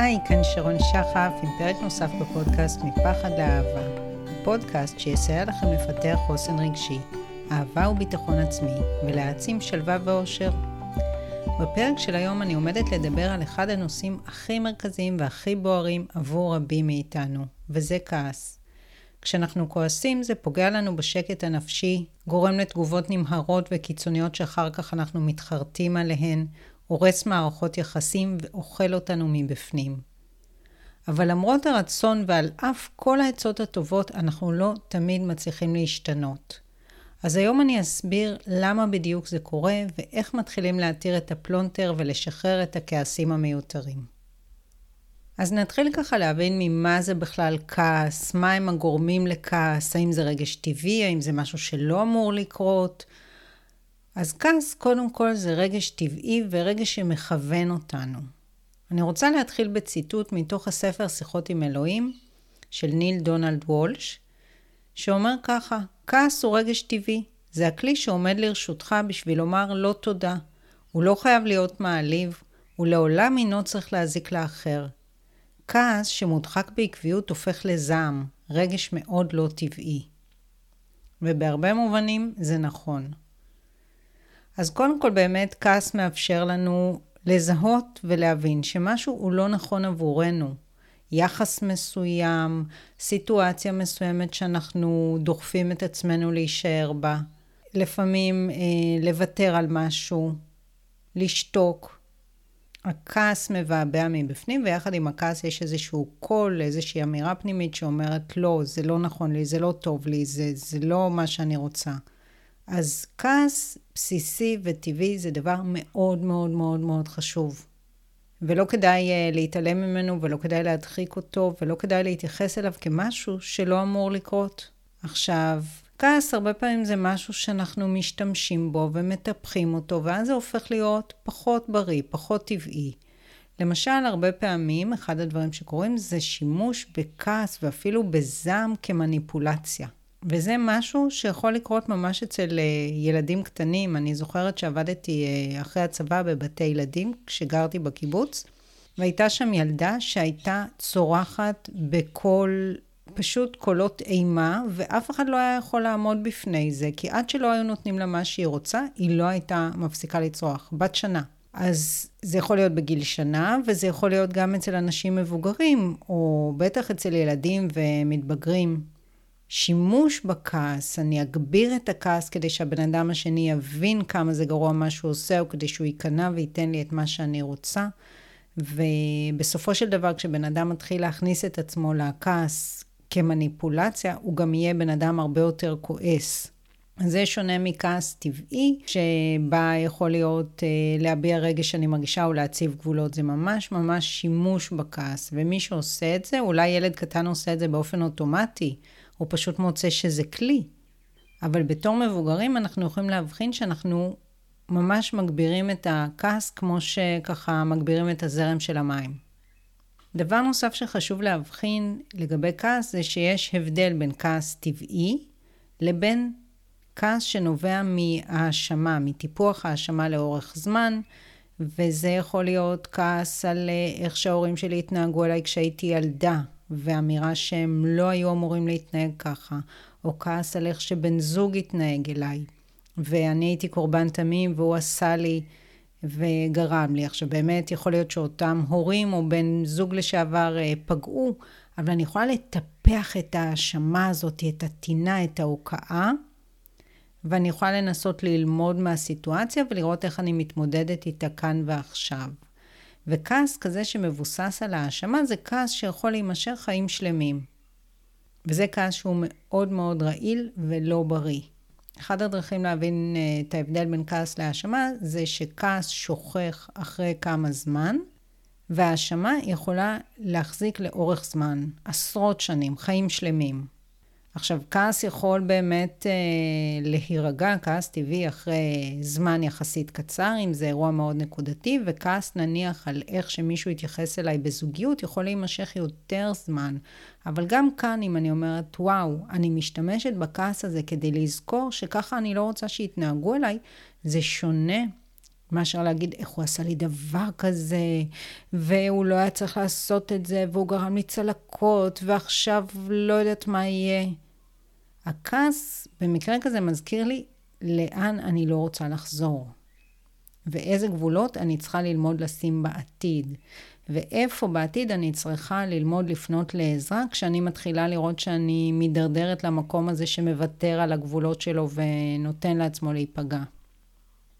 היי, כאן שרון שחף עם פרק נוסף בפודקאסט מפחד לאהבה. פודקאסט שיסייע לכם לפתח חוסן רגשי, אהבה וביטחון עצמי, ולהעצים שלווה ואושר. בפרק של היום אני עומדת לדבר על אחד הנושאים הכי מרכזיים והכי בוערים עבור רבים מאיתנו, וזה כעס. כשאנחנו כועסים זה פוגע לנו בשקט הנפשי, גורם לתגובות נמהרות וקיצוניות שאחר כך אנחנו מתחרטים עליהן, הורס מערכות יחסים ואוכל אותנו מבפנים. אבל למרות הרצון ועל אף כל העצות הטובות, אנחנו לא תמיד מצליחים להשתנות. אז היום אני אסביר למה בדיוק זה קורה ואיך מתחילים להתיר את הפלונטר ולשחרר את הכעסים המיותרים. אז נתחיל ככה להבין ממה זה בכלל כעס, מה הם הגורמים לכעס, האם זה רגש טבעי, האם זה משהו שלא אמור לקרות, אז כעס, קודם כל, זה רגש טבעי ורגש שמכוון אותנו. אני רוצה להתחיל בציטוט מתוך הספר שיחות עם אלוהים של ניל דונלד וולש, שאומר ככה, כעס הוא רגש טבעי. זה הכלי שעומד לרשותך בשביל לומר לא תודה. הוא לא חייב להיות מעליב, הוא לעולם אינו צריך להזיק לאחר. כעס שמודחק בעקביות הופך לזעם, רגש מאוד לא טבעי. ובהרבה מובנים זה נכון. אז קודם כל באמת כעס מאפשר לנו לזהות ולהבין שמשהו הוא לא נכון עבורנו. יחס מסוים, סיטואציה מסוימת שאנחנו דוחפים את עצמנו להישאר בה. לפעמים אה, לוותר על משהו, לשתוק. הכעס מבעבע מבפנים, ויחד עם הכעס יש איזשהו קול, איזושהי אמירה פנימית שאומרת, לא, זה לא נכון לי, זה לא טוב לי, זה, זה לא מה שאני רוצה. אז כעס בסיסי וטבעי זה דבר מאוד מאוד מאוד מאוד חשוב. ולא כדאי uh, להתעלם ממנו, ולא כדאי להדחיק אותו, ולא כדאי להתייחס אליו כמשהו שלא אמור לקרות. עכשיו, כעס הרבה פעמים זה משהו שאנחנו משתמשים בו ומטפחים אותו, ואז זה הופך להיות פחות בריא, פחות טבעי. למשל, הרבה פעמים, אחד הדברים שקורים זה שימוש בכעס ואפילו בזעם כמניפולציה. וזה משהו שיכול לקרות ממש אצל אה, ילדים קטנים. אני זוכרת שעבדתי אה, אחרי הצבא בבתי ילדים, כשגרתי בקיבוץ, והייתה שם ילדה שהייתה צורחת בקול, פשוט קולות אימה, ואף אחד לא היה יכול לעמוד בפני זה, כי עד שלא היו נותנים לה מה שהיא רוצה, היא לא הייתה מפסיקה לצרוח. בת שנה. אז זה יכול להיות בגיל שנה, וזה יכול להיות גם אצל אנשים מבוגרים, או בטח אצל ילדים ומתבגרים. שימוש בכעס, אני אגביר את הכעס כדי שהבן אדם השני יבין כמה זה גרוע מה שהוא עושה, או כדי שהוא ייכנע וייתן לי את מה שאני רוצה. ובסופו של דבר, כשבן אדם מתחיל להכניס את עצמו לכעס כמניפולציה, הוא גם יהיה בן אדם הרבה יותר כועס. זה שונה מכעס טבעי, שבה יכול להיות אה, להביע רגש שאני מרגישה או להציב גבולות. זה ממש ממש שימוש בכעס. ומי שעושה את זה, אולי ילד קטן עושה את זה באופן אוטומטי. הוא פשוט מוצא שזה כלי. אבל בתור מבוגרים אנחנו יכולים להבחין שאנחנו ממש מגבירים את הכעס כמו שככה מגבירים את הזרם של המים. דבר נוסף שחשוב להבחין לגבי כעס זה שיש הבדל בין כעס טבעי לבין כעס שנובע מהאשמה, מטיפוח האשמה לאורך זמן, וזה יכול להיות כעס על אה, איך שההורים שלי התנהגו אליי כשהייתי ילדה, ואמירה שהם לא היו אמורים להתנהג ככה, או כעס על איך שבן זוג התנהג אליי, ואני הייתי קורבן תמים והוא עשה לי וגרם לי. עכשיו באמת יכול להיות שאותם הורים או בן זוג לשעבר אה, פגעו, אבל אני יכולה לטפח את ההאשמה הזאת, את הטינה, את ההוקעה, ואני יכולה לנסות ללמוד מהסיטואציה ולראות איך אני מתמודדת איתה כאן ועכשיו. וכעס כזה שמבוסס על האשמה זה כעס שיכול להימשך חיים שלמים. וזה כעס שהוא מאוד מאוד רעיל ולא בריא. אחד הדרכים להבין אה, את ההבדל בין כעס להאשמה זה שכעס שוכח אחרי כמה זמן, והאשמה יכולה להחזיק לאורך זמן, עשרות שנים, חיים שלמים. עכשיו, כעס יכול באמת אה, להירגע, כעס טבעי אחרי זמן יחסית קצר, אם זה אירוע מאוד נקודתי, וכעס נניח על איך שמישהו יתייחס אליי בזוגיות, יכול להימשך יותר זמן. אבל גם כאן, אם אני אומרת, וואו, אני משתמשת בכעס הזה כדי לזכור שככה אני לא רוצה שיתנהגו אליי, זה שונה מאשר להגיד איך הוא עשה לי דבר כזה, והוא לא היה צריך לעשות את זה, והוא גרם לי צלקות, ועכשיו לא יודעת מה יהיה. הכעס במקרה כזה מזכיר לי לאן אני לא רוצה לחזור, ואיזה גבולות אני צריכה ללמוד לשים בעתיד, ואיפה בעתיד אני צריכה ללמוד לפנות לעזרה כשאני מתחילה לראות שאני מידרדרת למקום הזה שמוותר על הגבולות שלו ונותן לעצמו להיפגע.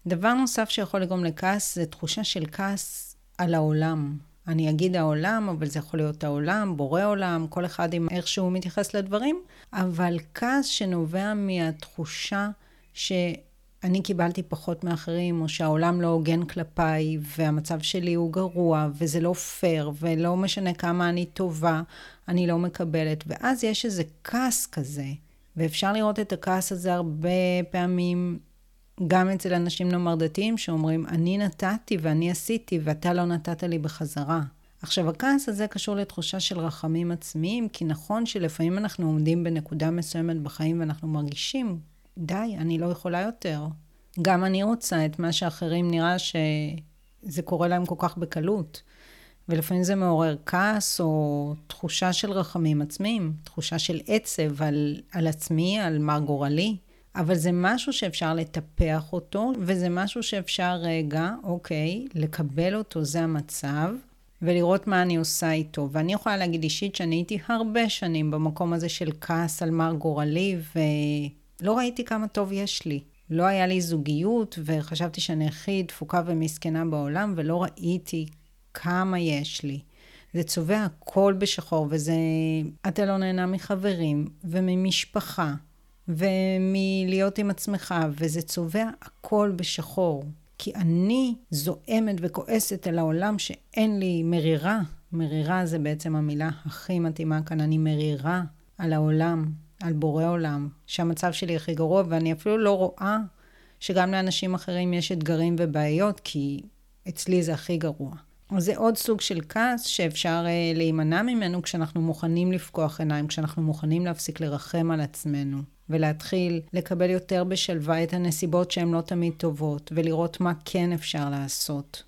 דבר נוסף שיכול לגרום לכעס זה תחושה של כעס על העולם. אני אגיד העולם, אבל זה יכול להיות העולם, בורא עולם, כל אחד עם איך שהוא מתייחס לדברים, אבל כעס שנובע מהתחושה שאני קיבלתי פחות מאחרים, או שהעולם לא הוגן כלפיי, והמצב שלי הוא גרוע, וזה לא פייר, ולא משנה כמה אני טובה, אני לא מקבלת. ואז יש איזה כעס כזה, ואפשר לראות את הכעס הזה הרבה פעמים גם אצל אנשים נאמר דתיים שאומרים, אני נתתי ואני עשיתי ואתה לא נתת לי בחזרה. עכשיו, הכעס הזה קשור לתחושה של רחמים עצמיים, כי נכון שלפעמים אנחנו עומדים בנקודה מסוימת בחיים ואנחנו מרגישים, די, אני לא יכולה יותר. גם אני רוצה את מה שאחרים נראה שזה קורה להם כל כך בקלות. ולפעמים זה מעורר כעס או תחושה של רחמים עצמיים, תחושה של עצב על, על עצמי, על מר גורלי. אבל זה משהו שאפשר לטפח אותו, וזה משהו שאפשר רגע, אוקיי, לקבל אותו, זה המצב, ולראות מה אני עושה איתו. ואני יכולה להגיד אישית שאני הייתי הרבה שנים במקום הזה של כעס על מר גורלי, ולא ראיתי כמה טוב יש לי. לא היה לי זוגיות, וחשבתי שאני הכי דפוקה ומסכנה בעולם, ולא ראיתי כמה יש לי. זה צובע הכל בשחור, וזה... אתה לא נהנה מחברים וממשפחה. ומלהיות עם עצמך, וזה צובע הכל בשחור. כי אני זועמת וכועסת על העולם שאין לי מרירה. מרירה זה בעצם המילה הכי מתאימה כאן, אני מרירה על העולם, על בורא עולם, שהמצב שלי הכי גרוע, ואני אפילו לא רואה שגם לאנשים אחרים יש אתגרים ובעיות, כי אצלי זה הכי גרוע. אז זה עוד סוג של כעס שאפשר uh, להימנע ממנו כשאנחנו מוכנים לפקוח עיניים, כשאנחנו מוכנים להפסיק לרחם על עצמנו. ולהתחיל לקבל יותר בשלווה את הנסיבות שהן לא תמיד טובות, ולראות מה כן אפשר לעשות.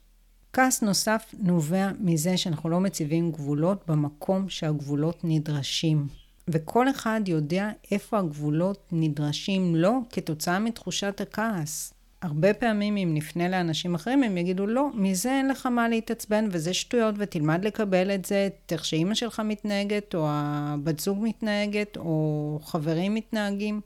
כעס נוסף נובע מזה שאנחנו לא מציבים גבולות במקום שהגבולות נדרשים. וכל אחד יודע איפה הגבולות נדרשים לו כתוצאה מתחושת הכעס. הרבה פעמים אם נפנה לאנשים אחרים, הם יגידו, לא, מזה אין לך מה להתעצבן, וזה שטויות, ותלמד לקבל את זה, איך שאימא שלך מתנהגת, או הבת זוג מתנהגת, או חברים מתנהגים.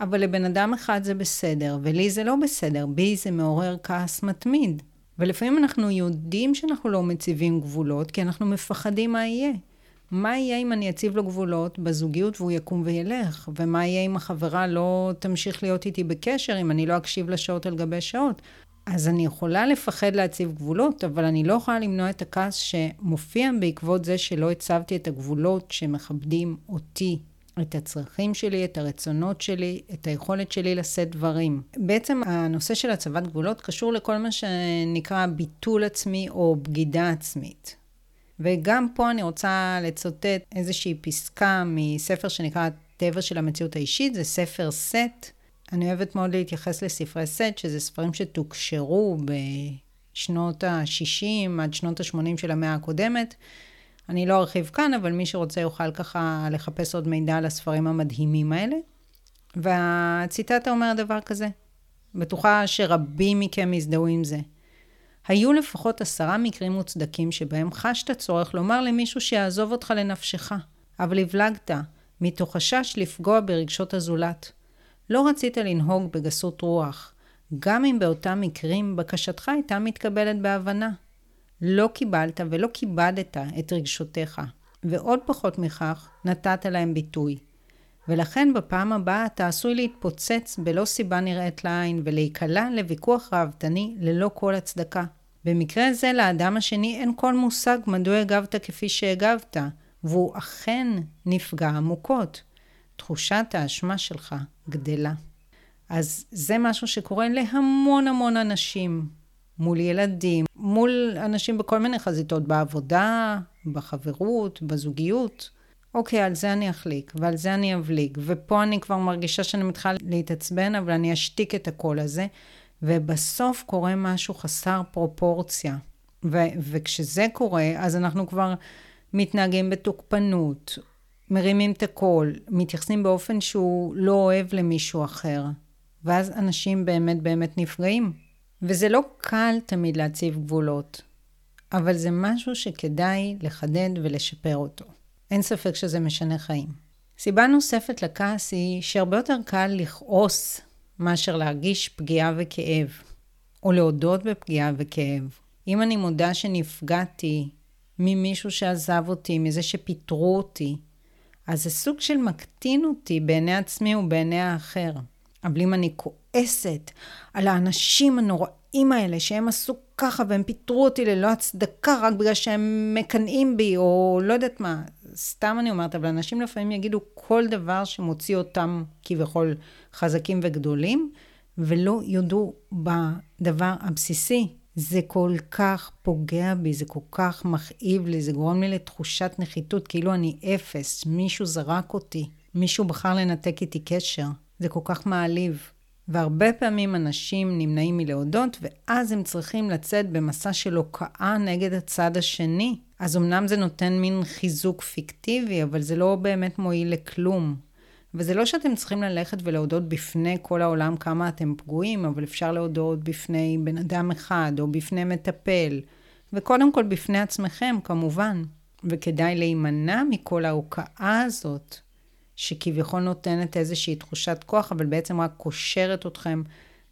אבל לבן אדם אחד זה בסדר, ולי זה לא בסדר, בי זה מעורר כעס מתמיד. ולפעמים אנחנו יודעים שאנחנו לא מציבים גבולות, כי אנחנו מפחדים מה יהיה. מה יהיה אם אני אציב לו גבולות בזוגיות והוא יקום וילך? ומה יהיה אם החברה לא תמשיך להיות איתי בקשר, אם אני לא אקשיב לשעות על גבי שעות? אז אני יכולה לפחד להציב גבולות, אבל אני לא יכולה למנוע את הכעס שמופיע בעקבות זה שלא הצבתי את הגבולות שמכבדים אותי, את הצרכים שלי, את הרצונות שלי, את היכולת שלי לשאת דברים. בעצם הנושא של הצבת גבולות קשור לכל מה שנקרא ביטול עצמי או בגידה עצמית. וגם פה אני רוצה לצטט איזושהי פסקה מספר שנקרא הטבע של המציאות האישית, זה ספר סט. אני אוהבת מאוד להתייחס לספרי סט, שזה ספרים שתוקשרו בשנות ה-60 עד שנות ה-80 של המאה הקודמת. אני לא ארחיב כאן, אבל מי שרוצה יוכל ככה לחפש עוד מידע על הספרים המדהימים האלה. והציטטה אומר דבר כזה, בטוחה שרבים מכם יזדהו עם זה. היו לפחות עשרה מקרים מוצדקים שבהם חשת צורך לומר למישהו שיעזוב אותך לנפשך, אבל הבלגת, מתוך חשש לפגוע ברגשות הזולת. לא רצית לנהוג בגסות רוח, גם אם באותם מקרים בקשתך הייתה מתקבלת בהבנה. לא קיבלת ולא כיבדת את רגשותיך, ועוד פחות מכך, נתת להם ביטוי. ולכן בפעם הבאה אתה עשוי להתפוצץ בלא סיבה נראית לעין ולהיקלע לוויכוח ראוותני ללא כל הצדקה. במקרה זה לאדם השני אין כל מושג מדוע הגבת כפי שהגבת, והוא אכן נפגע עמוקות. תחושת האשמה שלך גדלה. אז זה משהו שקורה להמון המון אנשים, מול ילדים, מול אנשים בכל מיני חזיתות, בעבודה, בחברות, בזוגיות. אוקיי, על זה אני אחליק, ועל זה אני אבליג, ופה אני כבר מרגישה שאני מתחילה להתעצבן, אבל אני אשתיק את הקול הזה, ובסוף קורה משהו חסר פרופורציה. ו- וכשזה קורה, אז אנחנו כבר מתנהגים בתוקפנות, מרימים את הקול, מתייחסים באופן שהוא לא אוהב למישהו אחר, ואז אנשים באמת באמת נפגעים. וזה לא קל תמיד להציב גבולות, אבל זה משהו שכדאי לחדד ולשפר אותו. אין ספק שזה משנה חיים. סיבה נוספת לכעס היא שהרבה יותר קל לכעוס מאשר להרגיש פגיעה וכאב, או להודות בפגיעה וכאב. אם אני מודה שנפגעתי ממישהו שעזב אותי, מזה שפיטרו אותי, אז זה סוג של מקטין אותי בעיני עצמי ובעיני האחר. אבל אם אני כועסת על האנשים הנוראים האלה שהם עשו ככה והם פיטרו אותי ללא הצדקה רק בגלל שהם מקנאים בי, או לא יודעת מה, סתם אני אומרת, אבל אנשים לפעמים יגידו כל דבר שמוציא אותם כביכול חזקים וגדולים, ולא יודו בדבר הבסיסי. זה כל כך פוגע בי, זה כל כך מכאיב לי, זה גורם לי לתחושת נחיתות, כאילו אני אפס, מישהו זרק אותי, מישהו בחר לנתק איתי קשר. זה כל כך מעליב. והרבה פעמים אנשים נמנעים מלהודות, ואז הם צריכים לצאת במסע של הוקעה נגד הצד השני. אז אמנם זה נותן מין חיזוק פיקטיבי, אבל זה לא באמת מועיל לכלום. וזה לא שאתם צריכים ללכת ולהודות בפני כל העולם כמה אתם פגועים, אבל אפשר להודות בפני בן אדם אחד, או בפני מטפל, וקודם כל בפני עצמכם, כמובן. וכדאי להימנע מכל ההוקעה הזאת, שכביכול נותנת איזושהי תחושת כוח, אבל בעצם רק קושרת אתכם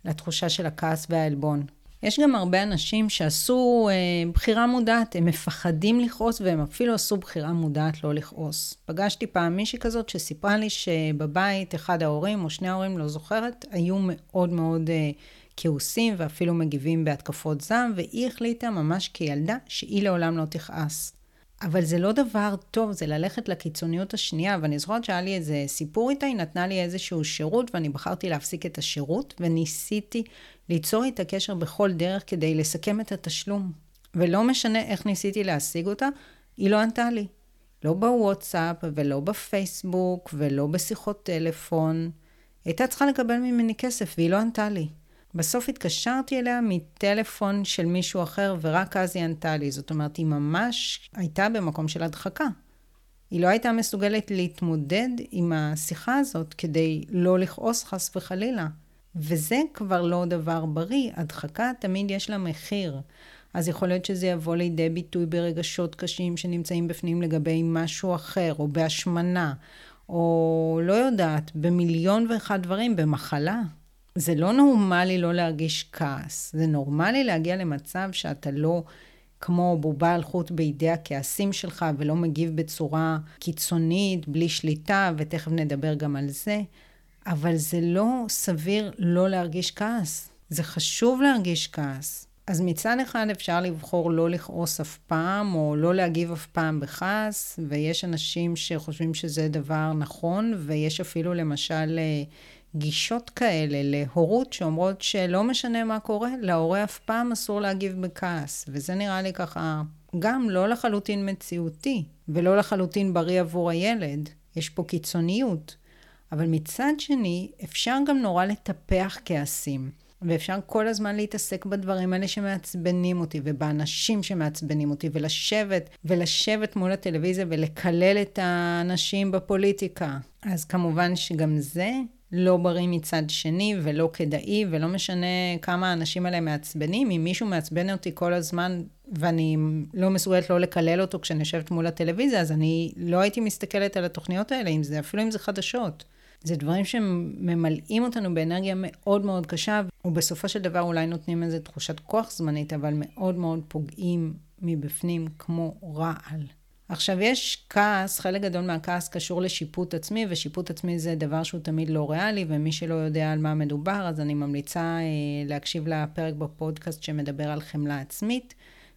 לתחושה של הכעס והעלבון. יש גם הרבה אנשים שעשו אה, בחירה מודעת, הם מפחדים לכעוס והם אפילו עשו בחירה מודעת לא לכעוס. פגשתי פעם מישהי כזאת שסיפרה לי שבבית אחד ההורים או שני ההורים, לא זוכרת, היו מאוד מאוד אה, כעוסים ואפילו מגיבים בהתקפות זעם, והיא החליטה ממש כילדה שהיא לעולם לא תכעס. אבל זה לא דבר טוב, זה ללכת לקיצוניות השנייה, ואני זוכרת שהיה לי איזה סיפור איתה, היא נתנה לי איזשהו שירות, ואני בחרתי להפסיק את השירות, וניסיתי ליצור איתה קשר בכל דרך כדי לסכם את התשלום. ולא משנה איך ניסיתי להשיג אותה, היא לא ענתה לי. לא בוואטסאפ, ולא בפייסבוק, ולא בשיחות טלפון. הייתה צריכה לקבל ממני כסף, והיא לא ענתה לי. בסוף התקשרתי אליה מטלפון של מישהו אחר, ורק אז היא ענתה לי. זאת אומרת, היא ממש הייתה במקום של הדחקה. היא לא הייתה מסוגלת להתמודד עם השיחה הזאת כדי לא לכעוס חס וחלילה. וזה כבר לא דבר בריא. הדחקה תמיד יש לה מחיר. אז יכול להיות שזה יבוא לידי ביטוי ברגשות קשים שנמצאים בפנים לגבי משהו אחר, או בהשמנה, או לא יודעת, במיליון ואחד דברים, במחלה. זה לא נורמלי לא להרגיש כעס. זה נורמלי להגיע למצב שאתה לא כמו בובה על חוט בידי הכעסים שלך ולא מגיב בצורה קיצונית, בלי שליטה, ותכף נדבר גם על זה. אבל זה לא סביר לא להרגיש כעס. זה חשוב להרגיש כעס. אז מצד אחד אפשר לבחור לא לכעוס אף פעם, או לא להגיב אף פעם בכעס, ויש אנשים שחושבים שזה דבר נכון, ויש אפילו למשל אה, גישות כאלה להורות שאומרות שלא משנה מה קורה, להורה אף פעם אסור להגיב בכעס. וזה נראה לי ככה גם לא לחלוטין מציאותי, ולא לחלוטין בריא עבור הילד. יש פה קיצוניות. אבל מצד שני, אפשר גם נורא לטפח כעסים. ואפשר כל הזמן להתעסק בדברים האלה שמעצבנים אותי, ובאנשים שמעצבנים אותי, ולשבת, ולשבת מול הטלוויזיה ולקלל את האנשים בפוליטיקה. אז כמובן שגם זה לא בריא מצד שני, ולא כדאי, ולא משנה כמה האנשים האלה מעצבנים. אם מישהו מעצבן אותי כל הזמן, ואני לא מסוגלת לא לקלל אותו כשאני יושבת מול הטלוויזיה, אז אני לא הייתי מסתכלת על התוכניות האלה, אם זה, אפילו אם זה חדשות. זה דברים שממלאים אותנו באנרגיה מאוד מאוד קשה, ובסופו של דבר אולי נותנים איזו תחושת כוח זמנית, אבל מאוד מאוד פוגעים מבפנים כמו רעל. עכשיו, יש כעס, חלק גדול מהכעס קשור לשיפוט עצמי, ושיפוט עצמי זה דבר שהוא תמיד לא ריאלי, ומי שלא יודע על מה מדובר, אז אני ממליצה אה, להקשיב לפרק בפודקאסט שמדבר על חמלה עצמית.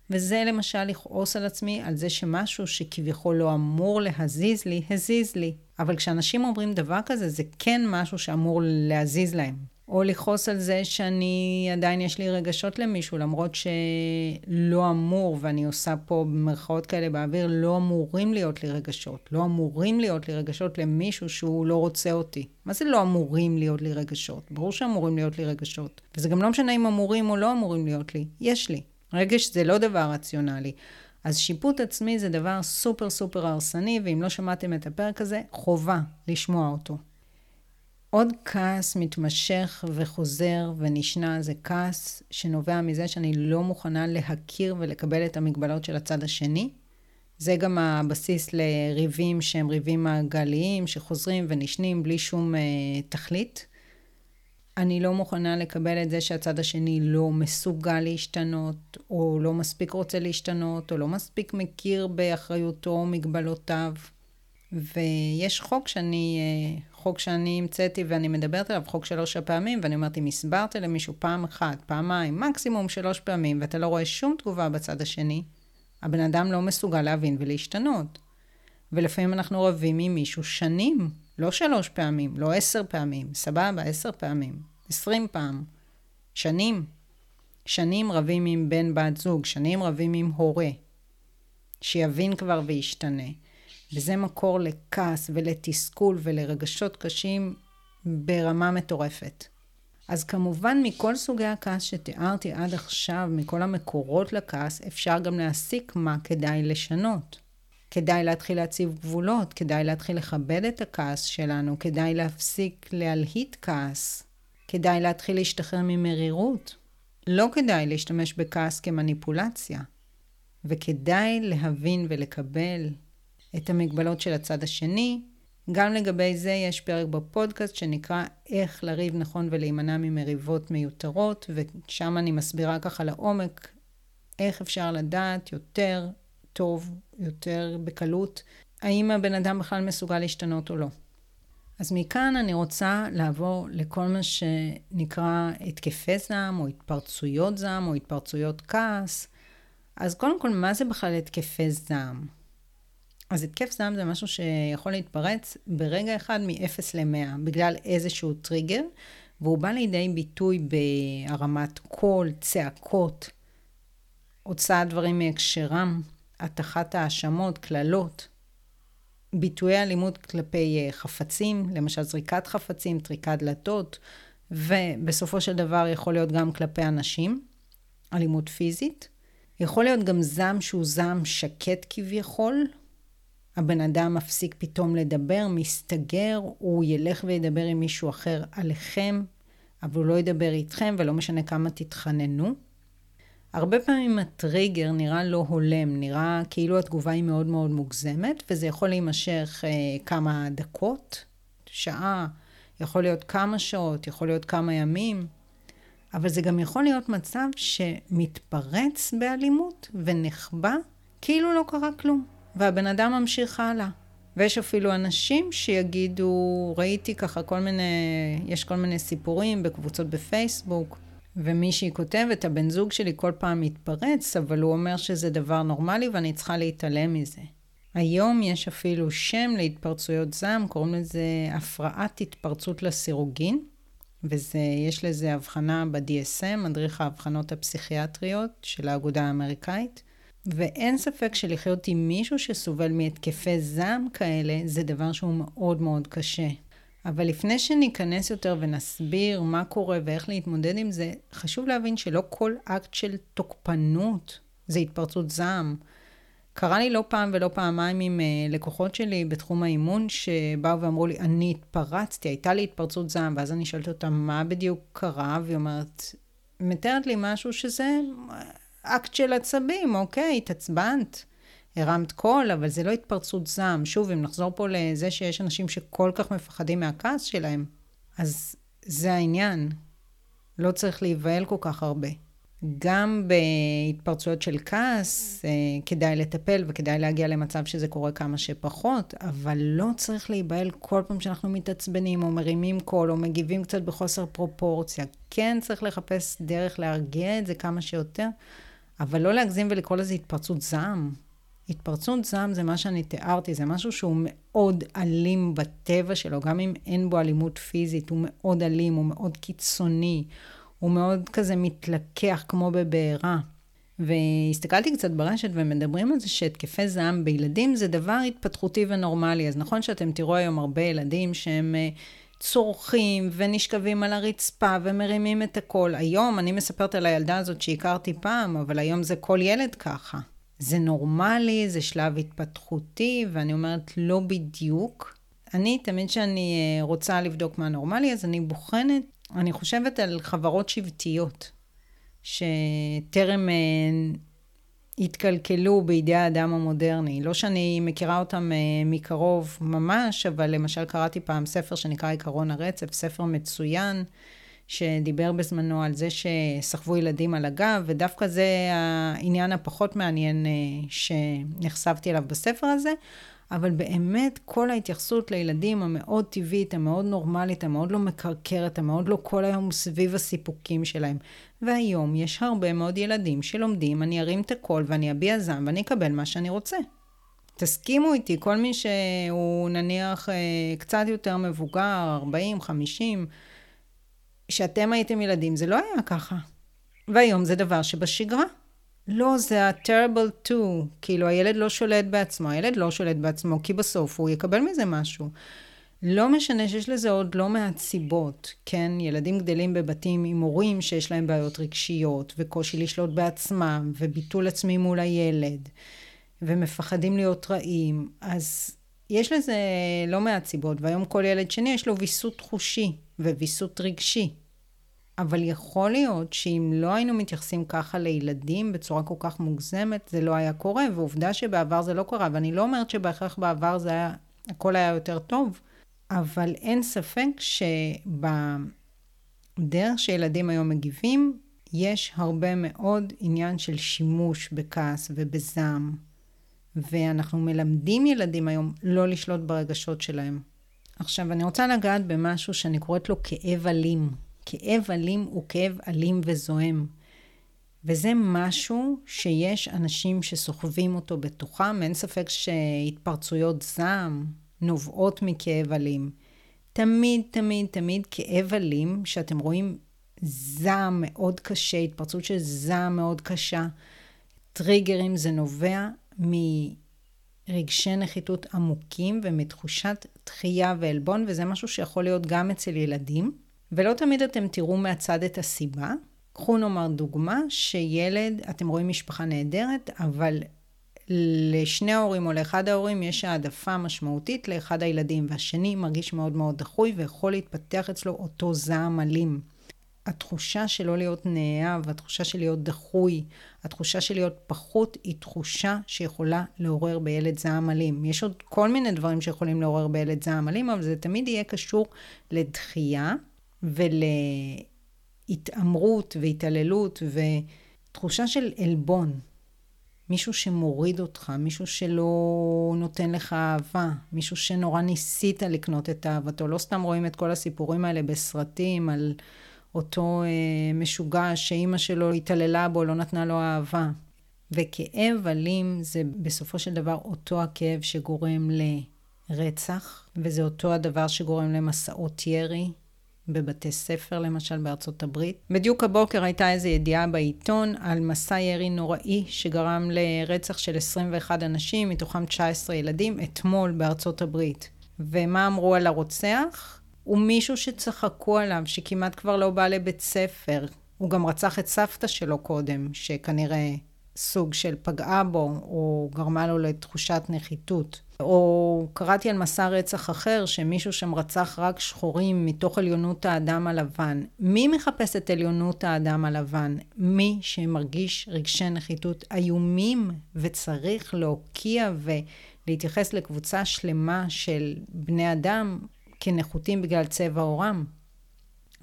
וזה למשל לכעוס על עצמי על זה שמשהו שכביכול לא אמור להזיז לי, הזיז לי. אבל כשאנשים אומרים דבר כזה, זה כן משהו שאמור להזיז להם. או לכעוס על זה שאני, עדיין יש לי רגשות למישהו, למרות שלא אמור, ואני עושה פה במרכאות כאלה באוויר, לא אמורים להיות לי רגשות. לא אמורים להיות לי רגשות למישהו שהוא לא רוצה אותי. מה זה לא אמורים להיות לי רגשות? ברור שאמורים להיות לי רגשות. וזה גם לא משנה אם אמורים או לא אמורים להיות לי. יש לי. רגש זה לא דבר רציונלי. אז שיפוט עצמי זה דבר סופר סופר הרסני, ואם לא שמעתם את הפרק הזה, חובה לשמוע אותו. עוד כעס מתמשך וחוזר ונשנה זה כעס שנובע מזה שאני לא מוכנה להכיר ולקבל את המגבלות של הצד השני. זה גם הבסיס לריבים שהם ריבים מעגליים, שחוזרים ונשנים בלי שום uh, תכלית. אני לא מוכנה לקבל את זה שהצד השני לא מסוגל להשתנות, או לא מספיק רוצה להשתנות, או לא מספיק מכיר באחריותו או מגבלותיו. ויש חוק שאני, אה, חוק שאני המצאתי ואני מדברת עליו, חוק שלוש הפעמים, ואני אומרת, אם הסברת למישהו פעם אחת, פעמיים, מקסימום שלוש פעמים, ואתה לא רואה שום תגובה בצד השני, הבן אדם לא מסוגל להבין ולהשתנות. ולפעמים אנחנו רבים עם מישהו שנים, לא שלוש פעמים, לא עשר פעמים, סבבה, עשר פעמים, עשרים פעם, שנים. שנים רבים עם בן בת זוג, שנים רבים עם הורה, שיבין כבר וישתנה. וזה מקור לכעס ולתסכול ולרגשות קשים ברמה מטורפת. אז כמובן מכל סוגי הכעס שתיארתי עד עכשיו, מכל המקורות לכעס, אפשר גם להסיק מה כדאי לשנות. כדאי להתחיל להציב גבולות, כדאי להתחיל לכבד את הכעס שלנו, כדאי להפסיק להלהיט כעס, כדאי להתחיל להשתחרר ממרירות. לא כדאי להשתמש בכעס כמניפולציה, וכדאי להבין ולקבל את המגבלות של הצד השני. גם לגבי זה יש פרק בפודקאסט שנקרא איך לריב נכון ולהימנע ממריבות מיותרות, ושם אני מסבירה ככה לעומק איך אפשר לדעת יותר טוב, יותר בקלות, האם הבן אדם בכלל מסוגל להשתנות או לא. אז מכאן אני רוצה לעבור לכל מה שנקרא התקפי זעם, או התפרצויות זעם, או התפרצויות כעס. אז קודם כל, מה זה בכלל התקפי זעם? אז התקף זעם זה משהו שיכול להתפרץ ברגע אחד מ-0 ל-100, בגלל איזשהו טריגר, והוא בא לידי ביטוי בהרמת קול, צעקות, הוצאת דברים מהקשרם, הטחת האשמות, קללות, ביטויי אלימות כלפי אה, חפצים, למשל זריקת חפצים, טריקת דלתות, ובסופו של דבר יכול להיות גם כלפי אנשים, אלימות פיזית. יכול להיות גם זעם שהוא זעם שקט כביכול, הבן אדם מפסיק פתאום לדבר, מסתגר, הוא ילך וידבר עם מישהו אחר עליכם, אבל הוא לא ידבר איתכם, ולא משנה כמה תתחננו. הרבה פעמים הטריגר נראה לא הולם, נראה כאילו התגובה היא מאוד מאוד מוגזמת, וזה יכול להימשך אה, כמה דקות, שעה, יכול להיות כמה שעות, יכול להיות כמה ימים, אבל זה גם יכול להיות מצב שמתפרץ באלימות ונחבא כאילו לא קרה כלום. והבן אדם ממשיך הלאה. ויש אפילו אנשים שיגידו, ראיתי ככה כל מיני, יש כל מיני סיפורים בקבוצות בפייסבוק, ומישהי כותבת, הבן זוג שלי כל פעם מתפרץ, אבל הוא אומר שזה דבר נורמלי ואני צריכה להתעלם מזה. היום יש אפילו שם להתפרצויות זעם, קוראים לזה הפרעת התפרצות לסירוגין, ויש לזה הבחנה ב-DSM, מדריך האבחנות הפסיכיאטריות של האגודה האמריקאית. ואין ספק שלחיות עם מישהו שסובל מהתקפי זעם כאלה, זה דבר שהוא מאוד מאוד קשה. אבל לפני שניכנס יותר ונסביר מה קורה ואיך להתמודד עם זה, חשוב להבין שלא כל אקט של תוקפנות זה התפרצות זעם. קרה לי לא פעם ולא פעמיים עם אה, לקוחות שלי בתחום האימון, שבאו ואמרו לי, אני התפרצתי, הייתה לי התפרצות זעם, ואז אני שואלת אותה, מה בדיוק קרה? והיא אומרת, מתארת לי משהו שזה אקט של עצבים, אוקיי, התעצבנת, הרמת קול, אבל זה לא התפרצות זעם. שוב, אם נחזור פה לזה שיש אנשים שכל כך מפחדים מהכעס שלהם, אז זה העניין. לא צריך להיבהל כל כך הרבה. גם בהתפרצויות של כעס אה, כדאי לטפל וכדאי להגיע למצב שזה קורה כמה שפחות, אבל לא צריך להיבהל כל פעם שאנחנו מתעצבנים או מרימים קול או מגיבים קצת בחוסר פרופורציה. כן צריך לחפש דרך להרגיע את זה כמה שיותר, אבל לא להגזים ולקרוא לזה התפרצות זעם. התפרצות זעם זה מה שאני תיארתי, זה משהו שהוא מאוד אלים בטבע שלו, גם אם אין בו אלימות פיזית, הוא מאוד אלים, הוא מאוד קיצוני, הוא מאוד כזה מתלקח כמו בבעירה. והסתכלתי קצת ברשת ומדברים על זה שהתקפי זעם בילדים זה דבר התפתחותי ונורמלי. אז נכון שאתם תראו היום הרבה ילדים שהם אה, צורכים ונשכבים על הרצפה ומרימים את הכל. היום אני מספרת על הילדה הזאת שהכרתי פעם, אבל היום זה כל ילד ככה. זה נורמלי, זה שלב התפתחותי, ואני אומרת לא בדיוק. אני, תמיד כשאני אה, רוצה לבדוק מה נורמלי, אז אני בוחנת, אני חושבת על חברות שבטיות. שטרם אה, התקלקלו בידי האדם המודרני. לא שאני מכירה אותם אה, מקרוב ממש, אבל למשל קראתי פעם ספר שנקרא עקרון הרצף, ספר מצוין, שדיבר בזמנו על זה שסחבו ילדים על הגב, ודווקא זה העניין הפחות מעניין אה, שנחשפתי אליו בספר הזה. אבל באמת כל ההתייחסות לילדים המאוד טבעית, המאוד נורמלית, המאוד לא מקרקרת, המאוד לא כל היום סביב הסיפוקים שלהם. והיום יש הרבה מאוד ילדים שלומדים, אני ארים את הקול ואני אביע זעם ואני אקבל מה שאני רוצה. תסכימו איתי, כל מי שהוא נניח אה, קצת יותר מבוגר, 40, 50, שאתם הייתם ילדים, זה לא היה ככה. והיום זה דבר שבשגרה. לא, זה ה-terrible two, כאילו הילד לא שולט בעצמו, הילד לא שולט בעצמו, כי בסוף הוא יקבל מזה משהו. לא משנה שיש לזה עוד לא מעט סיבות, כן? ילדים גדלים בבתים עם הורים שיש להם בעיות רגשיות, וקושי לשלוט בעצמם, וביטול עצמי מול הילד, ומפחדים להיות רעים, אז יש לזה לא מעט סיבות, והיום כל ילד שני יש לו ויסות חושי וויסות רגשי. אבל יכול להיות שאם לא היינו מתייחסים ככה לילדים בצורה כל כך מוגזמת, זה לא היה קורה, ועובדה שבעבר זה לא קרה, ואני לא אומרת שבהכרח בעבר זה היה, הכל היה יותר טוב, אבל אין ספק שבדרך שילדים היום מגיבים, יש הרבה מאוד עניין של שימוש בכעס ובזעם, ואנחנו מלמדים ילדים היום לא לשלוט ברגשות שלהם. עכשיו, אני רוצה לגעת במשהו שאני קוראת לו כאב אלים. כאב אלים הוא כאב אלים וזועם. וזה משהו שיש אנשים שסוחבים אותו בתוכם, אין ספק שהתפרצויות זעם נובעות מכאב אלים. תמיד, תמיד, תמיד כאב אלים, שאתם רואים זעם מאוד קשה, התפרצות של זעם מאוד קשה, טריגרים, זה נובע מרגשי נחיתות עמוקים ומתחושת דחייה ועלבון, וזה משהו שיכול להיות גם אצל ילדים. ולא תמיד אתם תראו מהצד את הסיבה. קחו נאמר דוגמה שילד, אתם רואים משפחה נהדרת, אבל לשני ההורים או לאחד ההורים יש העדפה משמעותית לאחד הילדים, והשני מרגיש מאוד מאוד דחוי ויכול להתפתח אצלו אותו זעם אלים. התחושה של לא להיות נאהב, התחושה של להיות דחוי, התחושה של להיות פחות, היא תחושה שיכולה לעורר בילד זעם אלים. יש עוד כל מיני דברים שיכולים לעורר בילד זעם אלים, אבל זה תמיד יהיה קשור לדחייה ולהתעמרות והתעללות ותחושה של עלבון. מישהו שמוריד אותך, מישהו שלא נותן לך אהבה, מישהו שנורא ניסית לקנות את אהבתו. לא סתם רואים את כל הסיפורים האלה בסרטים על אותו אה, משוגע שאימא שלו התעללה בו, לא נתנה לו אהבה. וכאב אלים זה בסופו של דבר אותו הכאב שגורם לרצח, וזה אותו הדבר שגורם למסעות ירי, בבתי ספר, למשל בארצות הברית. בדיוק הבוקר הייתה איזו ידיעה בעיתון על מסע ירי נוראי שגרם לרצח של 21 אנשים, מתוכם 19 ילדים, אתמול בארצות הברית. ומה אמרו על הרוצח? הוא מישהו שצחקו עליו, שכמעט כבר לא בא לבית ספר. הוא גם רצח את סבתא שלו קודם, שכנראה סוג של פגעה בו, או גרמה לו לתחושת נחיתות. או קראתי על מסע רצח אחר, שמישהו שם רצח רק שחורים מתוך עליונות האדם הלבן. מי מחפש את עליונות האדם הלבן? מי שמרגיש רגשי נחיתות איומים וצריך להוקיע ולהתייחס לקבוצה שלמה של בני אדם כנחותים בגלל צבע עורם.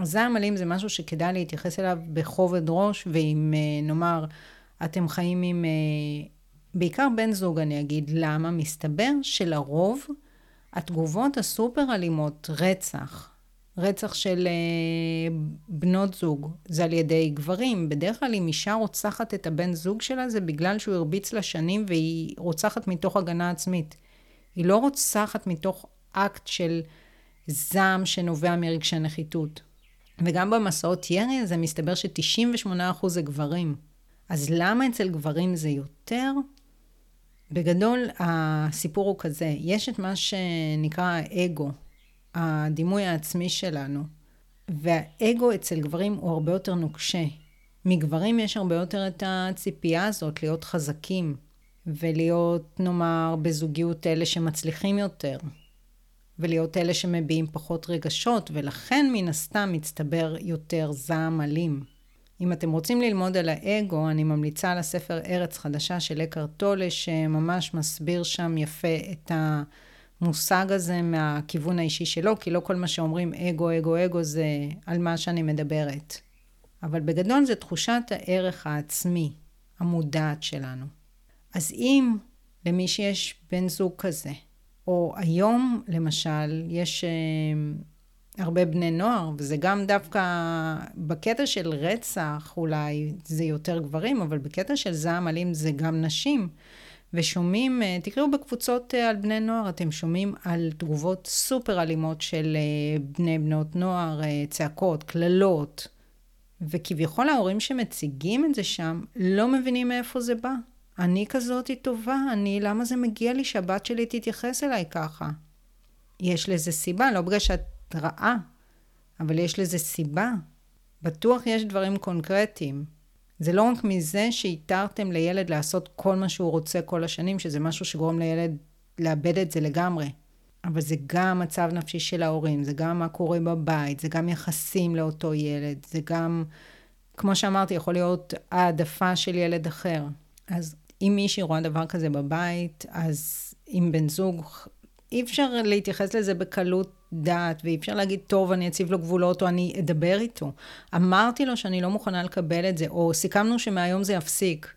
זעם אלים זה משהו שכדאי להתייחס אליו בכובד ראש, ואם אה, נאמר, אתם חיים עם אה, בעיקר בן זוג אני אגיד למה, מסתבר שלרוב התגובות הסופר אלימות, רצח, רצח של אה, בנות זוג, זה על ידי גברים. בדרך כלל אם אישה רוצחת את הבן זוג שלה, זה בגלל שהוא הרביץ לה שנים והיא רוצחת מתוך הגנה עצמית. היא לא רוצחת מתוך אקט של זעם שנובע מרגשי נחיתות. וגם במסעות ירי הזה מסתבר ש-98% זה גברים. אז למה אצל גברים זה יותר? בגדול, הסיפור הוא כזה, יש את מה שנקרא האגו, הדימוי העצמי שלנו, והאגו אצל גברים הוא הרבה יותר נוקשה. מגברים יש הרבה יותר את הציפייה הזאת להיות חזקים, ולהיות, נאמר, בזוגיות אלה שמצליחים יותר, ולהיות אלה שמביעים פחות רגשות, ולכן מן הסתם מצטבר יותר זעם אלים. אם אתם רוצים ללמוד על האגו, אני ממליצה על הספר ארץ חדשה של אקר טולה, שממש מסביר שם יפה את המושג הזה מהכיוון האישי שלו, כי לא כל מה שאומרים אגו, אגו, אגו זה על מה שאני מדברת. אבל בגדול זה תחושת הערך העצמי, המודעת שלנו. אז אם למי שיש בן זוג כזה, או היום למשל, יש הרבה בני נוער, וזה גם דווקא בקטע של רצח, אולי זה יותר גברים, אבל בקטע של זעם אלים זה גם נשים. ושומעים, אה, תקראו בקבוצות אה, על בני נוער, אתם שומעים על תגובות סופר אלימות של אה, בני בנות נוער, צעקות, קללות, וכביכול ההורים שמציגים את זה שם לא מבינים מאיפה זה בא. אני כזאת טובה, אני, למה זה מגיע לי שהבת שלי תתייחס אליי ככה? יש לזה סיבה, לא בגלל שאת רעה, אבל יש לזה סיבה. בטוח יש דברים קונקרטיים. זה לא רק מזה שהתרתם לילד לעשות כל מה שהוא רוצה כל השנים, שזה משהו שגורם לילד לאבד את זה לגמרי. אבל זה גם מצב נפשי של ההורים, זה גם מה קורה בבית, זה גם יחסים לאותו ילד, זה גם, כמו שאמרתי, יכול להיות העדפה של ילד אחר. אז אם מישהי רואה דבר כזה בבית, אז עם בן זוג, אי אפשר להתייחס לזה בקלות דעת, ואי אפשר להגיד, טוב, אני אציב לו גבולות, או אני אדבר איתו. אמרתי לו שאני לא מוכנה לקבל את זה, או סיכמנו שמהיום זה יפסיק.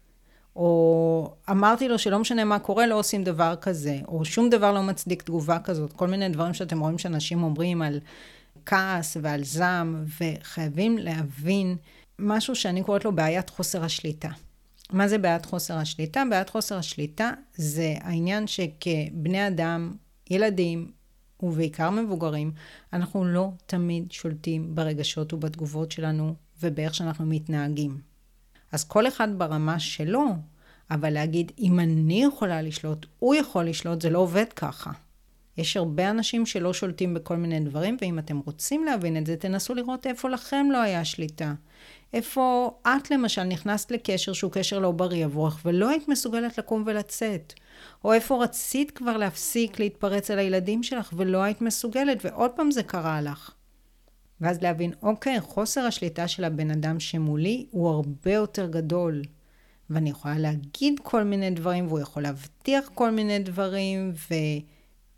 או אמרתי לו שלא משנה מה קורה, לא עושים דבר כזה, או שום דבר לא מצדיק תגובה כזאת. כל מיני דברים שאתם רואים שאנשים אומרים על כעס ועל זעם, וחייבים להבין משהו שאני קוראת לו בעיית חוסר השליטה. מה זה בעיית חוסר השליטה? בעיית חוסר השליטה זה העניין שכבני אדם, ילדים, ובעיקר מבוגרים, אנחנו לא תמיד שולטים ברגשות ובתגובות שלנו ובאיך שאנחנו מתנהגים. אז כל אחד ברמה שלו, אבל להגיד, אם אני יכולה לשלוט, הוא יכול לשלוט, זה לא עובד ככה. יש הרבה אנשים שלא שולטים בכל מיני דברים, ואם אתם רוצים להבין את זה, תנסו לראות איפה לכם לא היה שליטה. איפה את למשל נכנסת לקשר שהוא קשר לא בריא עבורך, ולא היית מסוגלת לקום ולצאת. או איפה רצית כבר להפסיק להתפרץ על הילדים שלך ולא היית מסוגלת, ועוד פעם זה קרה לך. ואז להבין, אוקיי, חוסר השליטה של הבן אדם שמולי הוא הרבה יותר גדול. ואני יכולה להגיד כל מיני דברים, והוא יכול להבטיח כל מיני דברים,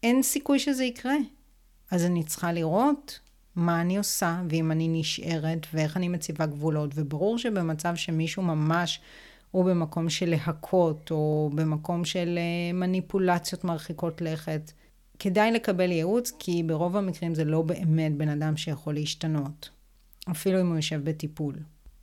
ואין סיכוי שזה יקרה. אז אני צריכה לראות מה אני עושה, ואם אני נשארת, ואיך אני מציבה גבולות. וברור שבמצב שמישהו ממש הוא במקום של להכות, או במקום של אה, מניפולציות מרחיקות לכת, כדאי לקבל ייעוץ, כי ברוב המקרים זה לא באמת בן אדם שיכול להשתנות, אפילו אם הוא יושב בטיפול.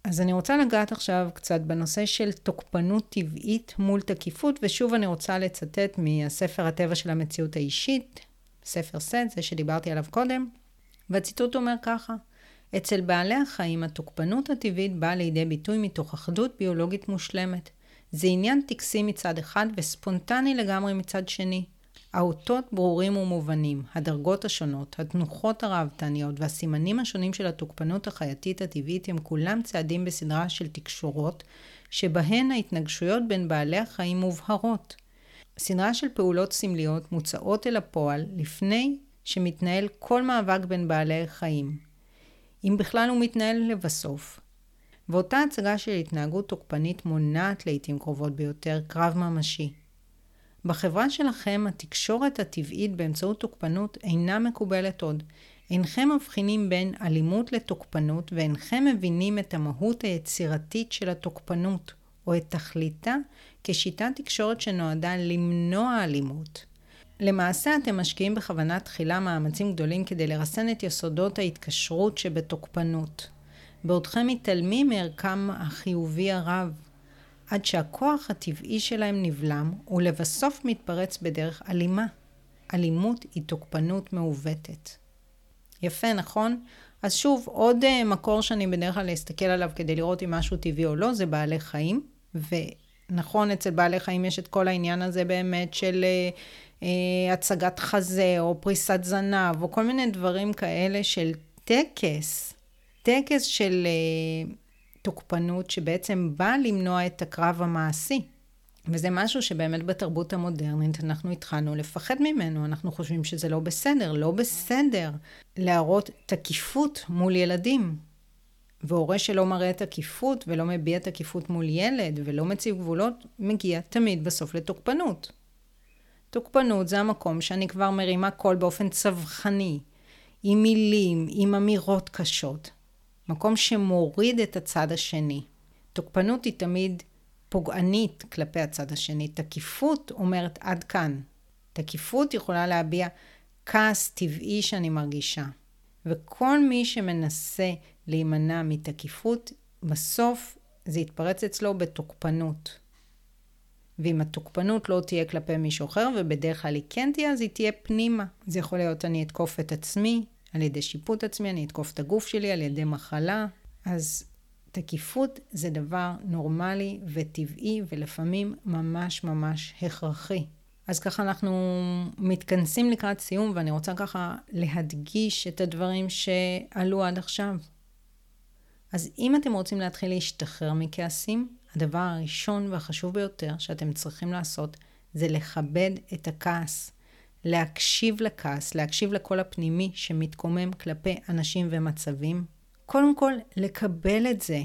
אז אני רוצה לגעת עכשיו קצת בנושא של תוקפנות טבעית מול תקיפות, ושוב אני רוצה לצטט מהספר הטבע של המציאות האישית, ספר סט, זה שדיברתי עליו קודם, והציטוט אומר ככה: אצל בעלי החיים התוקפנות הטבעית באה לידי ביטוי מתוך אחדות ביולוגית מושלמת. זה עניין טקסי מצד אחד וספונטני לגמרי מצד שני. האותות ברורים ומובנים, הדרגות השונות, התנוחות הראוותניות והסימנים השונים של התוקפנות החייתית הטבעית הם כולם צעדים בסדרה של תקשורות, שבהן ההתנגשויות בין בעלי החיים מובהרות. סדרה של פעולות סמליות מוצאות אל הפועל לפני שמתנהל כל מאבק בין בעלי חיים, אם בכלל הוא מתנהל לבסוף. ואותה הצגה של התנהגות תוקפנית מונעת לעיתים קרובות ביותר קרב ממשי. בחברה שלכם התקשורת הטבעית באמצעות תוקפנות אינה מקובלת עוד. אינכם מבחינים בין אלימות לתוקפנות ואינכם מבינים את המהות היצירתית של התוקפנות או את תכליתה כשיטת תקשורת שנועדה למנוע אלימות. למעשה אתם משקיעים בכוונה תחילה מאמצים גדולים כדי לרסן את יסודות ההתקשרות שבתוקפנות. בעודכם מתעלמים מערכם החיובי הרב, עד שהכוח הטבעי שלהם נבלם, ולבסוף מתפרץ בדרך אלימה. אלימות היא תוקפנות מעוותת. יפה, נכון? אז שוב, עוד uh, מקור שאני בדרך כלל אסתכל עליו כדי לראות אם משהו טבעי או לא, זה בעלי חיים. ונכון, אצל בעלי חיים יש את כל העניין הזה באמת של uh, uh, הצגת חזה, או פריסת זנב, או כל מיני דברים כאלה של טקס. טקס של uh, תוקפנות שבעצם בא למנוע את הקרב המעשי. וזה משהו שבאמת בתרבות המודרנית אנחנו התחלנו לפחד ממנו, אנחנו חושבים שזה לא בסדר. לא בסדר להראות תקיפות מול ילדים. והורה שלא מראה תקיפות ולא מביע תקיפות מול ילד ולא מציב גבולות, מגיע תמיד בסוף לתוקפנות. תוקפנות זה המקום שאני כבר מרימה קול באופן צווחני, עם מילים, עם אמירות קשות. מקום שמוריד את הצד השני. תוקפנות היא תמיד פוגענית כלפי הצד השני. תקיפות אומרת עד כאן. תקיפות יכולה להביע כעס טבעי שאני מרגישה. וכל מי שמנסה להימנע מתקיפות, בסוף זה יתפרץ אצלו בתוקפנות. ואם התוקפנות לא תהיה כלפי מישהו אחר, ובדרך כלל היא כן תהיה, אז היא תהיה פנימה. זה יכול להיות אני אתקוף את עצמי, על ידי שיפוט עצמי, אני אתקוף את הגוף שלי, על ידי מחלה. אז תקיפות זה דבר נורמלי וטבעי ולפעמים ממש ממש הכרחי. אז ככה אנחנו מתכנסים לקראת סיום ואני רוצה ככה להדגיש את הדברים שעלו עד עכשיו. אז אם אתם רוצים להתחיל להשתחרר מכעסים, הדבר הראשון והחשוב ביותר שאתם צריכים לעשות זה לכבד את הכעס. להקשיב לכעס, להקשיב לקול הפנימי שמתקומם כלפי אנשים ומצבים, קודם כל, לקבל את זה.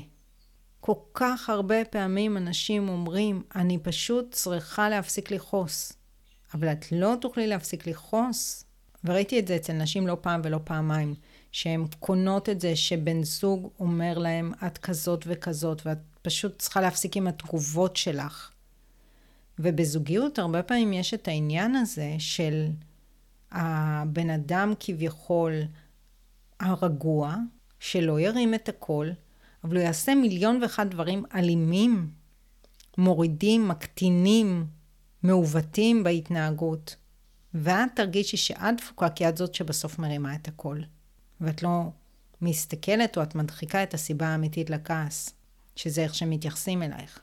כל כך הרבה פעמים אנשים אומרים, אני פשוט צריכה להפסיק לכעוס. אבל את לא תוכלי להפסיק לכעוס. וראיתי את זה אצל נשים לא פעם ולא פעמיים, שהן קונות את זה שבן זוג אומר להם, את כזאת וכזאת, ואת פשוט צריכה להפסיק עם התגובות שלך. ובזוגיות הרבה פעמים יש את העניין הזה של הבן אדם כביכול הרגוע, שלא ירים את הקול, אבל הוא יעשה מיליון ואחד דברים אלימים, מורידים, מקטינים, מעוותים בהתנהגות. ואת תרגישי שאת דפוקה כי את זאת שבסוף מרימה את הקול. ואת לא מסתכלת או את מדחיקה את הסיבה האמיתית לכעס, שזה איך שמתייחסים אלייך,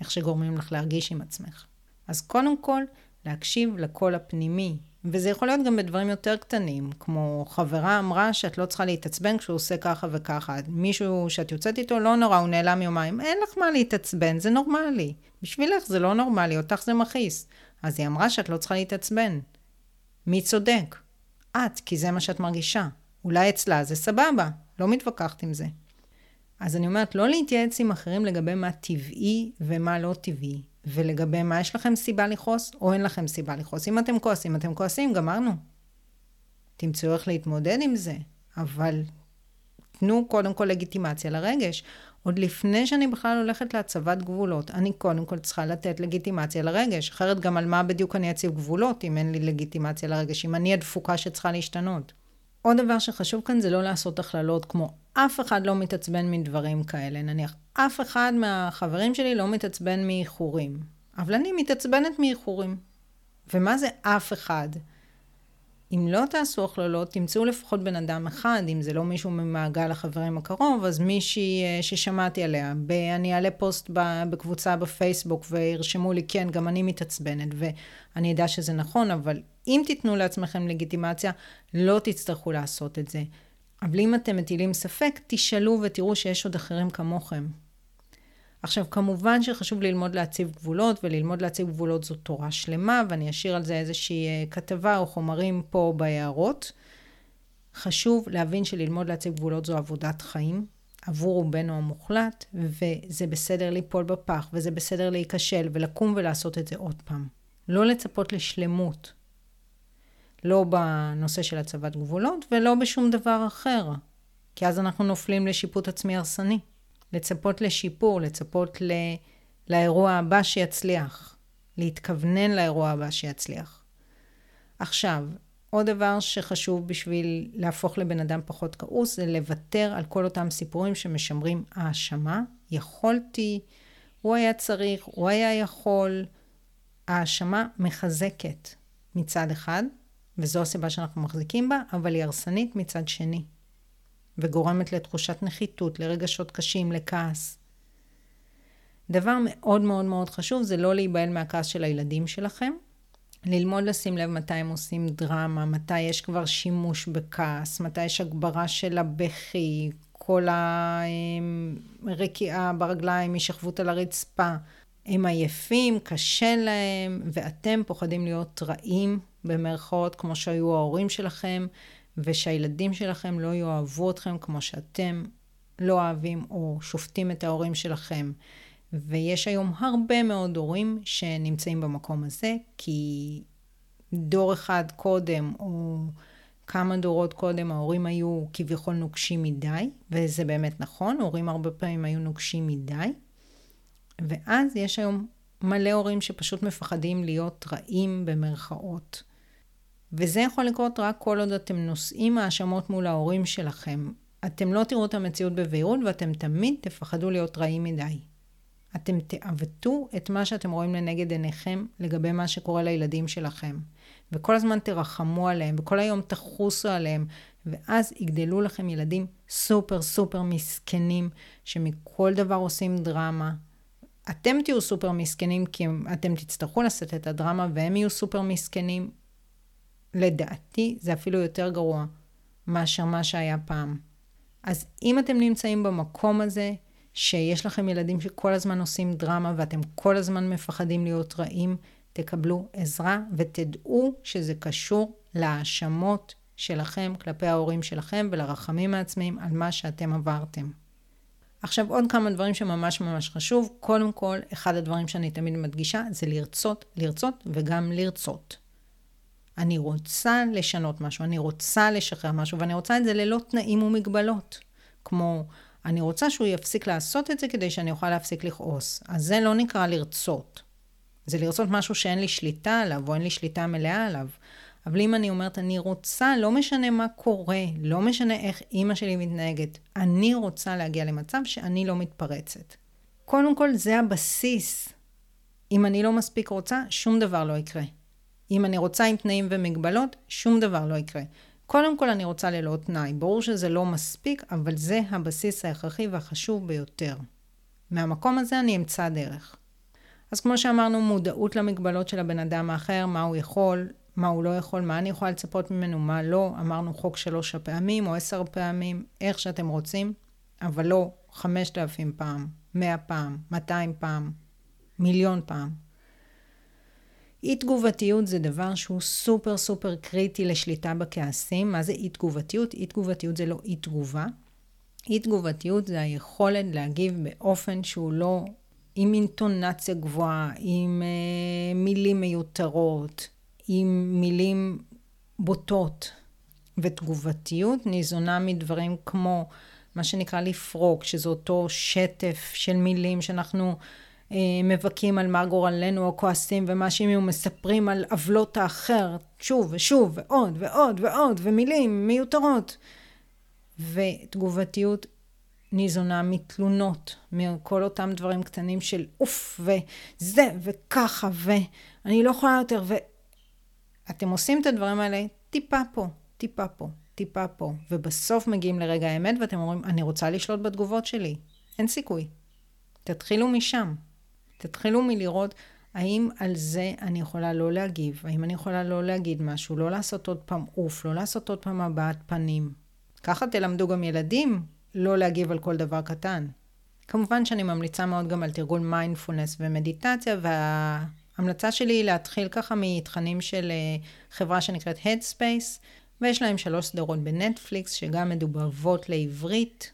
איך שגורמים לך להרגיש עם עצמך. אז קודם כל, להקשיב לקול הפנימי, וזה יכול להיות גם בדברים יותר קטנים, כמו חברה אמרה שאת לא צריכה להתעצבן כשהוא עושה ככה וככה. מישהו שאת יוצאת איתו, לא נורא, הוא נעלם יומיים. אין לך מה להתעצבן, זה נורמלי. בשבילך זה לא נורמלי, אותך זה מכעיס. אז היא אמרה שאת לא צריכה להתעצבן. מי צודק? את, כי זה מה שאת מרגישה. אולי אצלה זה סבבה, לא מתווכחת עם זה. אז אני אומרת, לא להתייעץ עם אחרים לגבי מה טבעי ומה לא טבעי. ולגבי מה יש לכם סיבה לכעוס, או אין לכם סיבה לכעוס. אם אתם כועסים, אתם כועסים, גמרנו. תמצאו איך להתמודד עם זה, אבל תנו קודם כל לגיטימציה לרגש. עוד לפני שאני בכלל הולכת להצבת גבולות, אני קודם כל צריכה לתת לגיטימציה לרגש, אחרת גם על מה בדיוק אני אציב גבולות אם אין לי לגיטימציה לרגש, אם אני הדפוקה שצריכה להשתנות. עוד דבר שחשוב כאן זה לא לעשות הכללות כמו אף אחד לא מתעצבן מדברים כאלה. נניח, אף אחד מהחברים שלי לא מתעצבן מאיחורים, אבל אני מתעצבנת מאיחורים. ומה זה אף אחד? אם לא תעשו הכללות, תמצאו לפחות בן אדם אחד, אם זה לא מישהו ממעגל החברים הקרוב, אז מישהי אה, ששמעתי עליה. אני אעלה פוסט בקבוצה בפייסבוק וירשמו לי, כן, גם אני מתעצבנת, ואני אדע שזה נכון, אבל אם תיתנו לעצמכם לגיטימציה, לא תצטרכו לעשות את זה. אבל אם אתם מטילים ספק, תשאלו ותראו שיש עוד אחרים כמוכם. עכשיו, כמובן שחשוב ללמוד להציב גבולות, וללמוד להציב גבולות זו תורה שלמה, ואני אשאיר על זה איזושהי אה, כתבה או חומרים פה בהערות. חשוב להבין שללמוד להציב גבולות זו עבודת חיים, עבור רובנו המוחלט, וזה בסדר ליפול בפח, וזה בסדר להיכשל, ולקום ולעשות את זה עוד פעם. לא לצפות לשלמות, לא בנושא של הצבת גבולות ולא בשום דבר אחר, כי אז אנחנו נופלים לשיפוט עצמי הרסני. לצפות לשיפור, לצפות ל... לאירוע הבא שיצליח, להתכוונן לאירוע הבא שיצליח. עכשיו, עוד דבר שחשוב בשביל להפוך לבן אדם פחות כעוס, זה לוותר על כל אותם סיפורים שמשמרים האשמה. יכולתי, הוא היה צריך, הוא היה יכול. האשמה מחזקת מצד אחד, וזו הסיבה שאנחנו מחזיקים בה, אבל היא הרסנית מצד שני. וגורמת לתחושת נחיתות, לרגשות קשים, לכעס. דבר מאוד מאוד מאוד חשוב זה לא להיבהל מהכעס של הילדים שלכם. ללמוד לשים לב מתי הם עושים דרמה, מתי יש כבר שימוש בכעס, מתי יש הגברה של הבכי, כל הרקיעה ברגליים, השכבות על הרצפה. הם עייפים, קשה להם, ואתם פוחדים להיות רעים, במרכאות, כמו שהיו ההורים שלכם, ושהילדים שלכם לא יאהבו אתכם כמו שאתם לא אוהבים או שופטים את ההורים שלכם. ויש היום הרבה מאוד הורים שנמצאים במקום הזה, כי דור אחד קודם, או כמה דורות קודם, ההורים היו כביכול נוקשים מדי, וזה באמת נכון, הורים הרבה פעמים היו נוקשים מדי. ואז יש היום מלא הורים שפשוט מפחדים להיות רעים במרכאות. וזה יכול לקרות רק כל עוד אתם נושאים האשמות מול ההורים שלכם. אתם לא תראו את המציאות בבהירות ואתם תמיד תפחדו להיות רעים מדי. אתם תעוותו את מה שאתם רואים לנגד עיניכם לגבי מה שקורה לילדים שלכם. וכל הזמן תרחמו עליהם, וכל היום תחוסו עליהם, ואז יגדלו לכם ילדים סופר סופר מסכנים, שמכל דבר עושים דרמה. אתם תהיו סופר מסכנים כי אתם תצטרכו לשאת את הדרמה, והם יהיו סופר מסכנים. לדעתי זה אפילו יותר גרוע מאשר מה שהיה פעם. אז אם אתם נמצאים במקום הזה, שיש לכם ילדים שכל הזמן עושים דרמה ואתם כל הזמן מפחדים להיות רעים, תקבלו עזרה ותדעו שזה קשור להאשמות שלכם כלפי ההורים שלכם ולרחמים העצמיים על מה שאתם עברתם. עכשיו עוד כמה דברים שממש ממש חשוב. קודם כל, אחד הדברים שאני תמיד מדגישה זה לרצות, לרצות וגם לרצות. אני רוצה לשנות משהו, אני רוצה לשחרר משהו, ואני רוצה את זה ללא תנאים ומגבלות. כמו, אני רוצה שהוא יפסיק לעשות את זה כדי שאני אוכל להפסיק לכעוס. אז זה לא נקרא לרצות. זה לרצות משהו שאין לי שליטה עליו, או אין לי שליטה מלאה עליו. אבל אם אני אומרת, אני רוצה, לא משנה מה קורה, לא משנה איך אימא שלי מתנהגת, אני רוצה להגיע למצב שאני לא מתפרצת. קודם כל, זה הבסיס. אם אני לא מספיק רוצה, שום דבר לא יקרה. אם אני רוצה עם תנאים ומגבלות, שום דבר לא יקרה. קודם כל אני רוצה ללא תנאי. ברור שזה לא מספיק, אבל זה הבסיס ההכרחי והחשוב ביותר. מהמקום הזה אני אמצא דרך. אז כמו שאמרנו, מודעות למגבלות של הבן אדם האחר, מה הוא יכול, מה הוא לא יכול, מה אני יכולה לצפות ממנו, מה לא. אמרנו חוק שלוש הפעמים או עשר פעמים, איך שאתם רוצים, אבל לא חמשת אלפים פעם, מאה פעם, מאתיים פעם, מיליון פעם. אי תגובתיות זה דבר שהוא סופר סופר קריטי לשליטה בכעסים. מה זה אי תגובתיות? אי תגובתיות זה לא אי תגובה. אי תגובתיות זה היכולת להגיב באופן שהוא לא עם אינטונציה גבוהה, עם אה, מילים מיותרות, עם מילים בוטות. ותגובתיות ניזונה מדברים כמו מה שנקרא לפרוק, שזה אותו שטף של מילים שאנחנו מבכים על מה גורלנו או כועסים ומאשימים ומספרים על עוולות האחר שוב ושוב ועוד ועוד ועוד ומילים מיותרות. ותגובתיות ניזונה מתלונות, מכל אותם דברים קטנים של אוף וזה וככה ואני לא יכולה יותר ואתם עושים את הדברים האלה טיפה פה, טיפה פה, טיפה פה ובסוף מגיעים לרגע האמת ואתם אומרים אני רוצה לשלוט בתגובות שלי, אין סיכוי. תתחילו משם. תתחילו מלראות האם על זה אני יכולה לא להגיב, האם אני יכולה לא להגיד משהו, לא לעשות עוד פעם אוף, לא לעשות עוד פעם הבעת פנים. ככה תלמדו גם ילדים לא להגיב על כל דבר קטן. כמובן שאני ממליצה מאוד גם על תרגול מיינדפולנס ומדיטציה, וההמלצה שלי היא להתחיל ככה מתכנים של אה, חברה שנקראת Headspace, ויש להם שלוש סדרות בנטפליקס שגם מדובבות לעברית,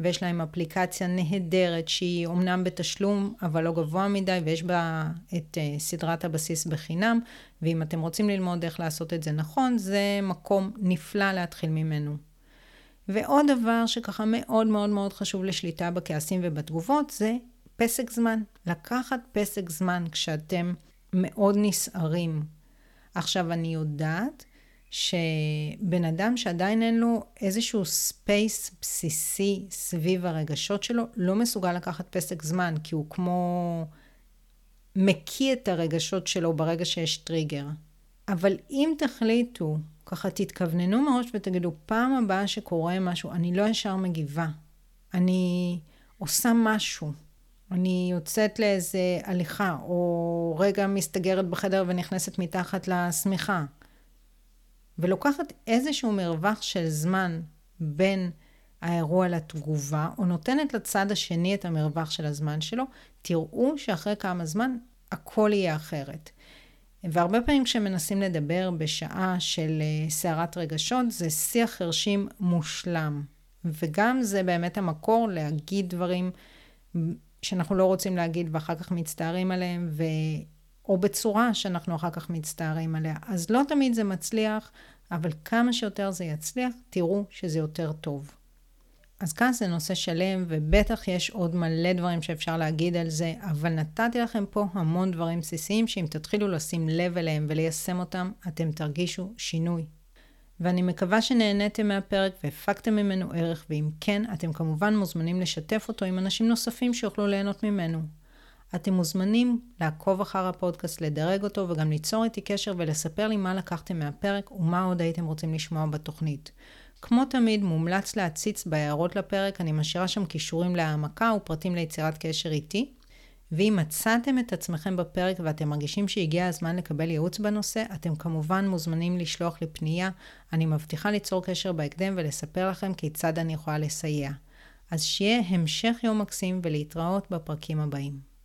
ויש להם אפליקציה נהדרת שהיא אומנם בתשלום, אבל לא גבוה מדי, ויש בה את uh, סדרת הבסיס בחינם, ואם אתם רוצים ללמוד איך לעשות את זה נכון, זה מקום נפלא להתחיל ממנו. ועוד דבר שככה מאוד מאוד מאוד חשוב לשליטה בכעסים ובתגובות, זה פסק זמן. לקחת פסק זמן כשאתם מאוד נסערים. עכשיו, אני יודעת שבן אדם שעדיין אין לו איזשהו space בסיסי סביב הרגשות שלו, לא מסוגל לקחת פסק זמן, כי הוא כמו מקיא את הרגשות שלו ברגע שיש טריגר. אבל אם תחליטו, ככה תתכווננו מראש ותגידו, פעם הבאה שקורה משהו, אני לא ישר מגיבה. אני עושה משהו. אני יוצאת לאיזה הליכה, או רגע מסתגרת בחדר ונכנסת מתחת לשמיכה. ולוקחת איזשהו מרווח של זמן בין האירוע לתגובה, או נותנת לצד השני את המרווח של הזמן שלו, תראו שאחרי כמה זמן הכל יהיה אחרת. והרבה פעמים כשמנסים לדבר בשעה של אה, סערת רגשות, זה שיח חרשים מושלם. וגם זה באמת המקור להגיד דברים שאנחנו לא רוצים להגיד ואחר כך מצטערים עליהם, ו... או בצורה שאנחנו אחר כך מצטערים עליה. אז לא תמיד זה מצליח, אבל כמה שיותר זה יצליח, תראו שזה יותר טוב. אז כאן זה נושא שלם, ובטח יש עוד מלא דברים שאפשר להגיד על זה, אבל נתתי לכם פה המון דברים בסיסיים, שאם תתחילו לשים לב אליהם וליישם אותם, אתם תרגישו שינוי. ואני מקווה שנהניתם מהפרק והפקתם ממנו ערך, ואם כן, אתם כמובן מוזמנים לשתף אותו עם אנשים נוספים שיוכלו ליהנות ממנו. אתם מוזמנים לעקוב אחר הפודקאסט, לדרג אותו וגם ליצור איתי קשר ולספר לי מה לקחתם מהפרק ומה עוד הייתם רוצים לשמוע בתוכנית. כמו תמיד, מומלץ להציץ בהערות לפרק, אני משאירה שם כישורים להעמקה ופרטים ליצירת קשר איתי. ואם מצאתם את עצמכם בפרק ואתם מרגישים שהגיע הזמן לקבל ייעוץ בנושא, אתם כמובן מוזמנים לשלוח לי פנייה. אני מבטיחה ליצור קשר בהקדם ולספר לכם כיצד אני יכולה לסייע. אז שיהיה המשך יום מקסים ולהתראות בפרקים הבאים.